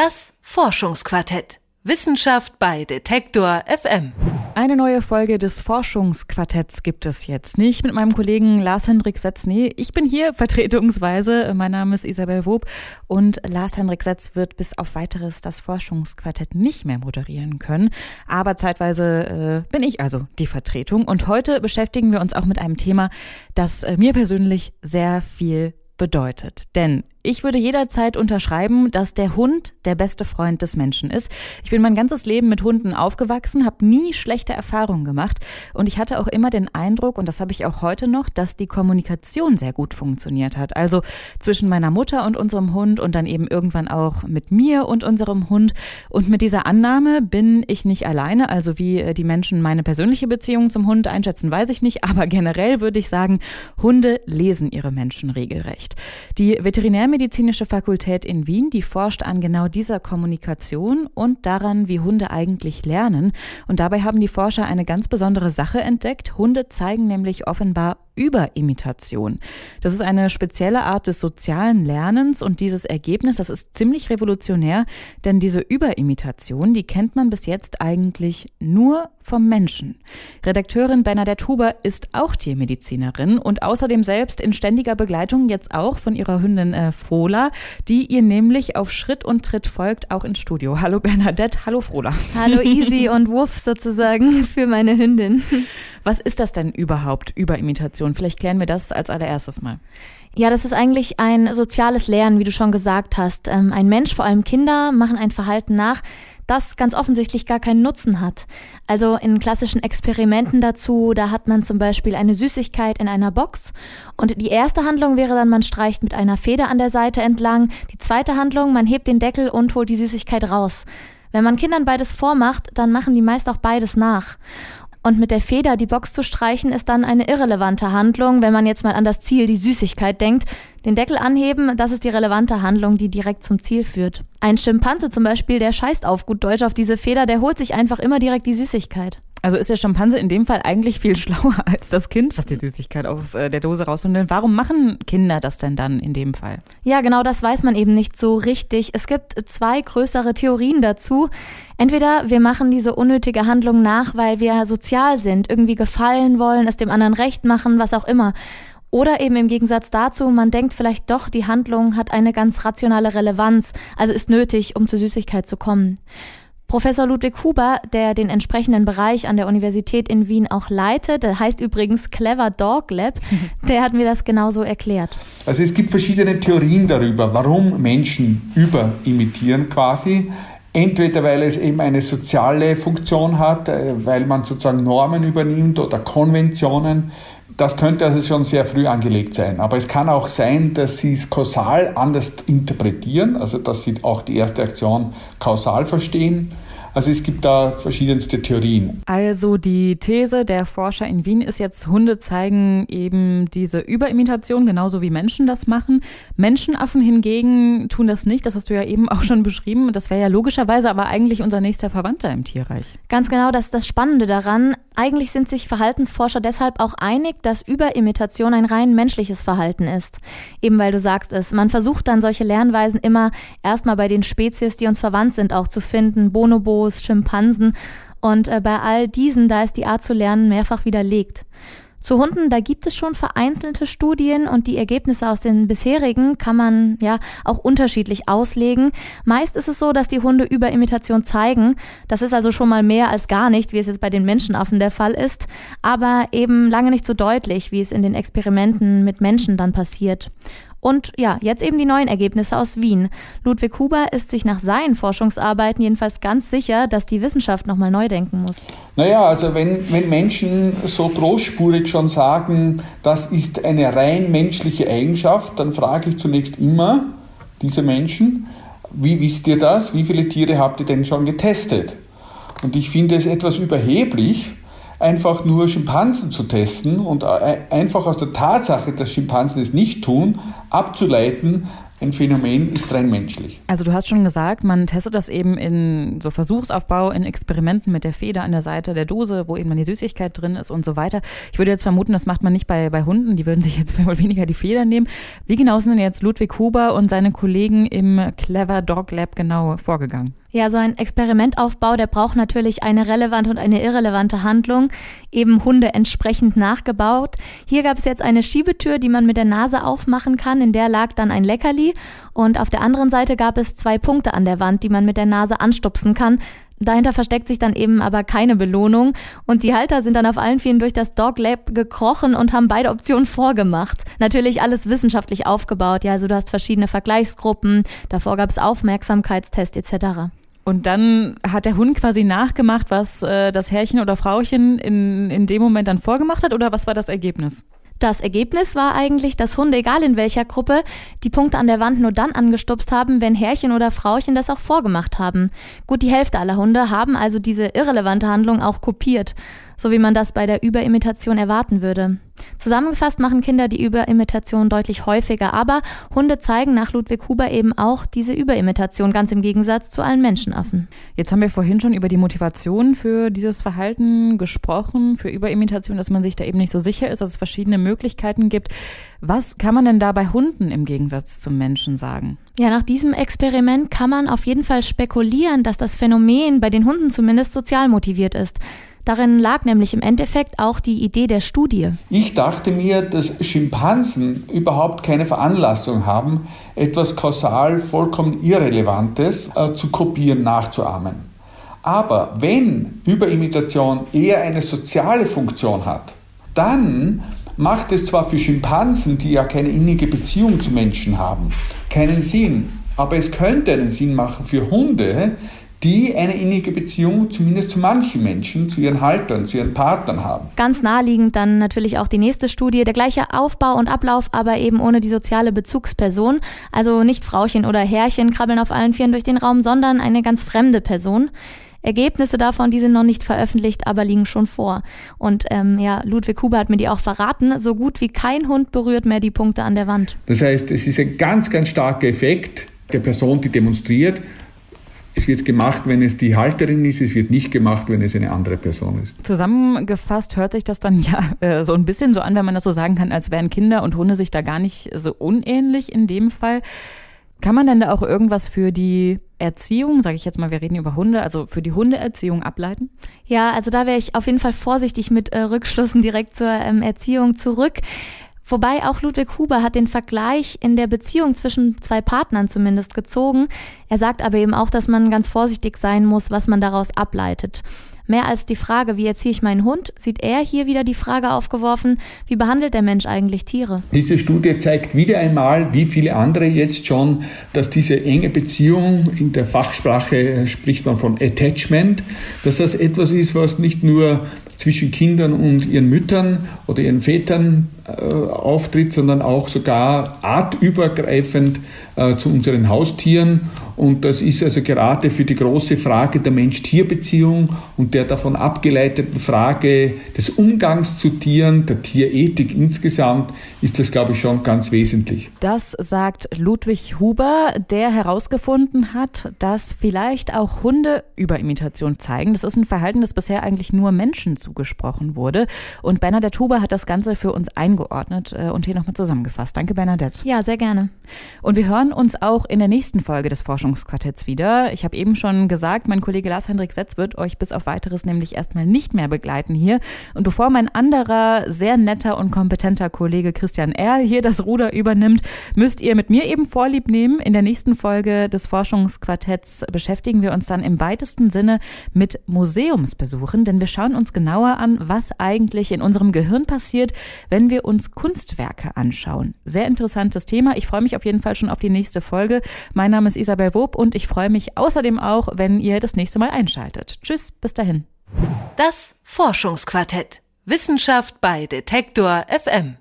Das Forschungsquartett. Wissenschaft bei Detektor FM. Eine neue Folge des Forschungsquartetts gibt es jetzt nicht mit meinem Kollegen Lars-Hendrik Setz. Nee, ich bin hier vertretungsweise. Mein Name ist Isabel Wob und Lars-Hendrik Setz wird bis auf weiteres das Forschungsquartett nicht mehr moderieren können. Aber zeitweise äh, bin ich also die Vertretung und heute beschäftigen wir uns auch mit einem Thema, das äh, mir persönlich sehr viel bedeutet. Denn ich würde jederzeit unterschreiben, dass der Hund der beste Freund des Menschen ist. Ich bin mein ganzes Leben mit Hunden aufgewachsen, habe nie schlechte Erfahrungen gemacht und ich hatte auch immer den Eindruck, und das habe ich auch heute noch, dass die Kommunikation sehr gut funktioniert hat. Also zwischen meiner Mutter und unserem Hund und dann eben irgendwann auch mit mir und unserem Hund. Und mit dieser Annahme bin ich nicht alleine. Also wie äh, die Menschen meine persönliche Beziehung zum Hund einschätzen, weiß ich nicht. Aber generell würde ich sagen, Hunde lesen ihre Menschen regelrecht. Die Veterinär Veterinärmedizinische Fakultät in Wien, die forscht an genau dieser Kommunikation und daran, wie Hunde eigentlich lernen. Und dabei haben die Forscher eine ganz besondere Sache entdeckt. Hunde zeigen nämlich offenbar Überimitation. Das ist eine spezielle Art des sozialen Lernens und dieses Ergebnis, das ist ziemlich revolutionär, denn diese Überimitation, die kennt man bis jetzt eigentlich nur vom Menschen. Redakteurin Bernadette Huber ist auch Tiermedizinerin und außerdem selbst in ständiger Begleitung jetzt auch von ihrer Hündin äh, Frola, die ihr nämlich auf Schritt und Tritt folgt, auch ins Studio. Hallo Bernadette, hallo Frola. Hallo Easy und Wuff sozusagen für meine Hündin. Was ist das denn überhaupt, Überimitation? Vielleicht klären wir das als allererstes mal. Ja, das ist eigentlich ein soziales Lernen, wie du schon gesagt hast. Ähm, ein Mensch, vor allem Kinder, machen ein Verhalten nach, das ganz offensichtlich gar keinen Nutzen hat. Also in klassischen Experimenten dazu, da hat man zum Beispiel eine Süßigkeit in einer Box und die erste Handlung wäre dann, man streicht mit einer Feder an der Seite entlang. Die zweite Handlung, man hebt den Deckel und holt die Süßigkeit raus. Wenn man Kindern beides vormacht, dann machen die meist auch beides nach. Und mit der Feder die Box zu streichen, ist dann eine irrelevante Handlung, wenn man jetzt mal an das Ziel, die Süßigkeit denkt. Den Deckel anheben, das ist die relevante Handlung, die direkt zum Ziel führt. Ein Schimpanse zum Beispiel, der scheißt auf gut Deutsch auf diese Feder, der holt sich einfach immer direkt die Süßigkeit. Also ist der Schimpanse in dem Fall eigentlich viel schlauer als das Kind, was die Süßigkeit aus äh, der Dose rausholt. Warum machen Kinder das denn dann in dem Fall? Ja, genau das weiß man eben nicht so richtig. Es gibt zwei größere Theorien dazu. Entweder wir machen diese unnötige Handlung nach, weil wir sozial sind, irgendwie gefallen wollen, es dem anderen recht machen, was auch immer. Oder eben im Gegensatz dazu, man denkt vielleicht doch, die Handlung hat eine ganz rationale Relevanz, also ist nötig, um zur Süßigkeit zu kommen. Professor Ludwig Huber, der den entsprechenden Bereich an der Universität in Wien auch leitet, der heißt übrigens Clever Dog Lab, der hat mir das genauso erklärt. Also es gibt verschiedene Theorien darüber, warum Menschen überimitieren quasi. Entweder weil es eben eine soziale Funktion hat, äh, weil man sozusagen Normen übernimmt oder Konventionen. Das könnte also schon sehr früh angelegt sein. Aber es kann auch sein, dass sie es kausal anders interpretieren, also dass sie auch die erste Aktion kausal verstehen. Also es gibt da verschiedenste Theorien. Also die These der Forscher in Wien ist jetzt, Hunde zeigen eben diese Überimitation, genauso wie Menschen das machen. Menschenaffen hingegen tun das nicht, das hast du ja eben auch schon beschrieben. Das wäre ja logischerweise aber eigentlich unser nächster Verwandter im Tierreich. Ganz genau, das ist das Spannende daran. Eigentlich sind sich Verhaltensforscher deshalb auch einig, dass Überimitation ein rein menschliches Verhalten ist. Eben weil du sagst es, man versucht dann solche Lernweisen immer erstmal bei den Spezies, die uns verwandt sind, auch zu finden. Bonobos, Bonobos, Schimpansen. Und äh, bei all diesen, da ist die Art zu lernen mehrfach widerlegt. Zu Hunden, da gibt es schon vereinzelte Studien und die Ergebnisse aus den bisherigen kann man ja auch unterschiedlich auslegen. Meist ist es so, dass die Hunde Überimitation zeigen. Das ist also schon mal mehr als gar nicht, wie es jetzt bei den Menschenaffen der Fall ist, aber eben lange nicht so deutlich, wie es in den Experimenten mit Menschen dann passiert. Und ja, jetzt eben die neuen Ergebnisse aus Wien. Ludwig Huber ist sich nach seinen Forschungsarbeiten jedenfalls ganz sicher, dass die Wissenschaft nochmal neu denken muss. Naja, also wenn, wenn Menschen so großspurig schon sagen, das ist eine rein menschliche Eigenschaft, dann frage ich zunächst immer diese Menschen, wie wisst ihr das? Wie viele Tiere habt ihr denn schon getestet? Und ich finde es etwas überheblich, einfach nur Schimpansen zu testen und einfach aus der Tatsache, dass Schimpansen es nicht tun, abzuleiten, ein Phänomen ist rein menschlich. Also du hast schon gesagt, man testet das eben in so Versuchsaufbau, in Experimenten mit der Feder an der Seite der Dose, wo eben dann die Süßigkeit drin ist und so weiter. Ich würde jetzt vermuten, das macht man nicht bei, bei Hunden, die würden sich jetzt wohl weniger die Feder nehmen. Wie genau sind denn jetzt Ludwig Huber und seine Kollegen im Clever Dog Lab genau vorgegangen? Ja, so ein Experimentaufbau, der braucht natürlich eine relevante und eine irrelevante Handlung, eben Hunde entsprechend nachgebaut. Hier gab es jetzt eine Schiebetür, die man mit der Nase aufmachen kann, in der lag dann ein Leckerli und auf der anderen Seite gab es zwei Punkte an der Wand, die man mit der Nase anstupsen kann. Dahinter versteckt sich dann eben aber keine Belohnung und die Halter sind dann auf allen Vieren durch das Dog Lab gekrochen und haben beide Optionen vorgemacht. Natürlich alles wissenschaftlich aufgebaut, ja, also du hast verschiedene Vergleichsgruppen, davor gab es Aufmerksamkeitstests etc. Und dann hat der Hund quasi nachgemacht, was äh, das Herrchen oder Frauchen in, in dem Moment dann vorgemacht hat, oder was war das Ergebnis? Das Ergebnis war eigentlich, dass Hunde, egal in welcher Gruppe, die Punkte an der Wand nur dann angestupst haben, wenn Herrchen oder Frauchen das auch vorgemacht haben. Gut die Hälfte aller Hunde haben also diese irrelevante Handlung auch kopiert so wie man das bei der Überimitation erwarten würde. Zusammengefasst machen Kinder die Überimitation deutlich häufiger, aber Hunde zeigen nach Ludwig Huber eben auch diese Überimitation, ganz im Gegensatz zu allen Menschenaffen. Jetzt haben wir vorhin schon über die Motivation für dieses Verhalten gesprochen, für Überimitation, dass man sich da eben nicht so sicher ist, dass es verschiedene Möglichkeiten gibt. Was kann man denn da bei Hunden im Gegensatz zum Menschen sagen? Ja, nach diesem Experiment kann man auf jeden Fall spekulieren, dass das Phänomen bei den Hunden zumindest sozial motiviert ist. Darin lag nämlich im Endeffekt auch die Idee der Studie. Ich dachte mir, dass Schimpansen überhaupt keine Veranlassung haben, etwas kausal vollkommen Irrelevantes äh, zu kopieren, nachzuahmen. Aber wenn Überimitation eher eine soziale Funktion hat, dann macht es zwar für Schimpansen, die ja keine innige Beziehung zu Menschen haben, keinen Sinn. Aber es könnte einen Sinn machen für Hunde, die eine innige Beziehung zumindest zu manchen Menschen, zu ihren Haltern, zu ihren Partnern haben. Ganz naheliegend dann natürlich auch die nächste Studie, der gleiche Aufbau und Ablauf, aber eben ohne die soziale Bezugsperson. Also nicht Frauchen oder Herrchen krabbeln auf allen Vieren durch den Raum, sondern eine ganz fremde Person. Ergebnisse davon, die sind noch nicht veröffentlicht, aber liegen schon vor. Und ähm, ja, Ludwig Huber hat mir die auch verraten. So gut wie kein Hund berührt mehr die Punkte an der Wand. Das heißt, es ist ein ganz, ganz starker Effekt der Person, die demonstriert. Es wird gemacht, wenn es die Halterin ist, es wird nicht gemacht, wenn es eine andere Person ist. Zusammengefasst hört sich das dann ja äh, so ein bisschen so an, wenn man das so sagen kann, als wären Kinder und Hunde sich da gar nicht so unähnlich in dem Fall. Kann man denn da auch irgendwas für die Erziehung, sage ich jetzt mal, wir reden über Hunde, also für die Hundeerziehung ableiten? Ja, also da wäre ich auf jeden Fall vorsichtig mit äh, Rückschlüssen direkt zur ähm, Erziehung zurück. Wobei auch Ludwig Huber hat den Vergleich in der Beziehung zwischen zwei Partnern zumindest gezogen. Er sagt aber eben auch, dass man ganz vorsichtig sein muss, was man daraus ableitet. Mehr als die Frage, wie erziehe ich meinen Hund, sieht er hier wieder die Frage aufgeworfen, wie behandelt der Mensch eigentlich Tiere? Diese Studie zeigt wieder einmal, wie viele andere jetzt schon, dass diese enge Beziehung, in der Fachsprache spricht man von Attachment, dass das etwas ist, was nicht nur zwischen Kindern und ihren Müttern oder ihren Vätern äh, auftritt, sondern auch sogar artübergreifend äh, zu unseren Haustieren. Und das ist also gerade für die große Frage der Mensch-Tier-Beziehung und der davon abgeleiteten Frage des Umgangs zu Tieren, der Tierethik insgesamt, ist das, glaube ich, schon ganz wesentlich. Das sagt Ludwig Huber, der herausgefunden hat, dass vielleicht auch Hunde Überimitation zeigen. Das ist ein Verhalten, das bisher eigentlich nur Menschen zugesprochen wurde. Und Bernadette Huber hat das Ganze für uns eingeordnet äh, und hier nochmal zusammengefasst. Danke, Bernadette. Ja, sehr gerne. Und wir hören uns auch in der nächsten Folge des Forschungsquartetts wieder. Ich habe eben schon gesagt, mein Kollege Lars-Hendrik Setz wird euch bis auf weiteres nämlich erstmal nicht mehr begleiten hier. Und bevor mein anderer, sehr netter und kompetenter Kollege Christian Erl hier das Ruder übernimmt, müsst ihr mit mir eben Vorlieb nehmen. In der nächsten Folge des Forschungsquartetts beschäftigen wir uns dann im weitesten Sinne mit Museumsbesuchen, denn wir schauen uns genauer an, was eigentlich in unserem Gehirn passiert, wenn wir uns Kunstwerke anschauen. Sehr interessantes Thema. Ich freue mich auf jeden Fall schon auf die nächste Folge. Mein Name ist Isabel Wob und ich freue mich außerdem auch, wenn ihr das nächste Mal einschaltet. Tschüss, bis dahin. Das Forschungsquartett. Wissenschaft bei Detektor FM.